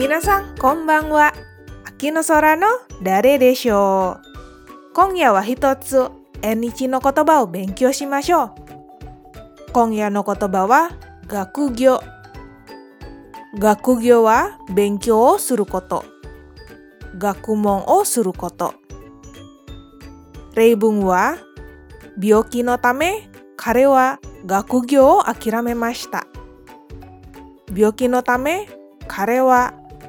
皆さん、こんばんは。秋の空の誰でしょう。今夜は一つ、縁日の言葉を勉強しましょう。今夜の言葉は、学業。学業は勉強をすること。学問をすること。例文は、病気のため彼は学業を諦めました。病気のため彼は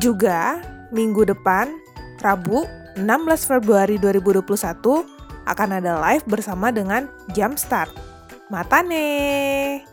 Juga, minggu depan, Rabu 16 Februari 2021, akan ada live bersama dengan mata Matane!